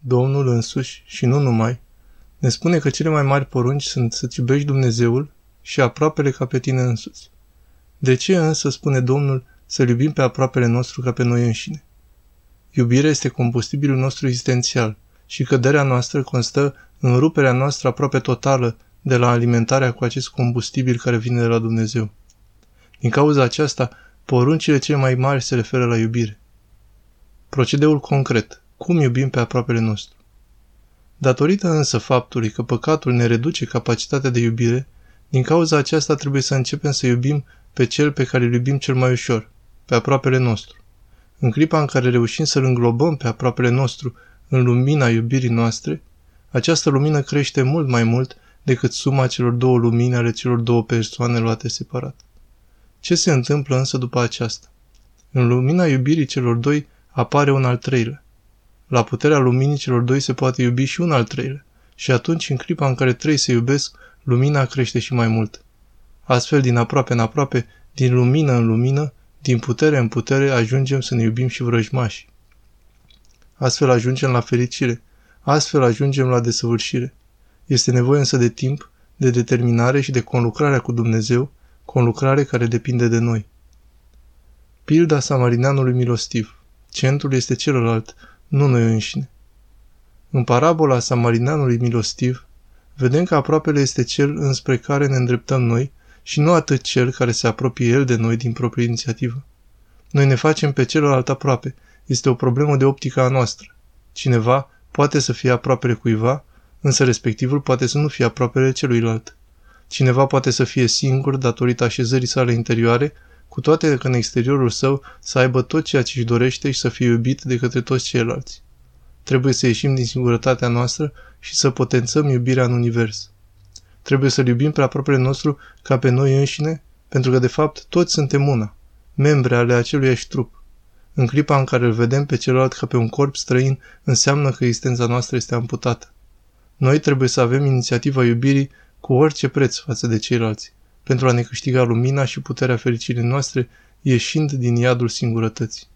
Domnul însuși, și nu numai, ne spune că cele mai mari porunci sunt să-ți iubești Dumnezeul și aproapele ca pe tine însuți. De ce însă spune Domnul să iubim pe aproapele nostru ca pe noi înșine? Iubirea este combustibilul nostru existențial și căderea noastră constă în ruperea noastră aproape totală de la alimentarea cu acest combustibil care vine de la Dumnezeu. Din cauza aceasta, poruncile cele mai mari se referă la iubire. Procedeul concret. Cum iubim pe aproapele nostru? Datorită însă faptului că păcatul ne reduce capacitatea de iubire, din cauza aceasta trebuie să începem să iubim pe cel pe care îl iubim cel mai ușor, pe aproapele nostru. În clipa în care reușim să-l înglobăm pe aproapele nostru în lumina iubirii noastre, această lumină crește mult mai mult decât suma celor două lumini ale celor două persoane luate separat. Ce se întâmplă însă după aceasta? În lumina iubirii celor doi apare un al treilea. La puterea luminii celor doi se poate iubi și un al treilea. Și atunci, în clipa în care trei se iubesc, lumina crește și mai mult. Astfel, din aproape în aproape, din lumină în lumină, din putere în putere, ajungem să ne iubim și vrăjmași. Astfel ajungem la fericire. Astfel ajungem la desăvârșire. Este nevoie însă de timp, de determinare și de conlucrarea cu Dumnezeu, conlucrare care depinde de noi. Pilda samarineanului milostiv. Centrul este celălalt, nu noi înșine. În parabola samarineanului milostiv, vedem că aproapele este cel înspre care ne îndreptăm noi și nu atât cel care se apropie el de noi din proprie inițiativă. Noi ne facem pe celălalt aproape. Este o problemă de optică a noastră. Cineva poate să fie aproapele cuiva, însă respectivul poate să nu fie aproapele celuilalt. Cineva poate să fie singur datorită așezării sale interioare, cu toate că în exteriorul său să aibă tot ceea ce își dorește și să fie iubit de către toți ceilalți. Trebuie să ieșim din singurătatea noastră și să potențăm iubirea în univers. Trebuie să-L iubim pe aproapele nostru ca pe noi înșine, pentru că de fapt toți suntem una, membre ale aceluiași trup. În clipa în care îl vedem pe celălalt ca pe un corp străin, înseamnă că existența noastră este amputată. Noi trebuie să avem inițiativa iubirii cu orice preț față de ceilalți, pentru a ne câștiga lumina și puterea fericirii noastre, ieșind din iadul singurătății.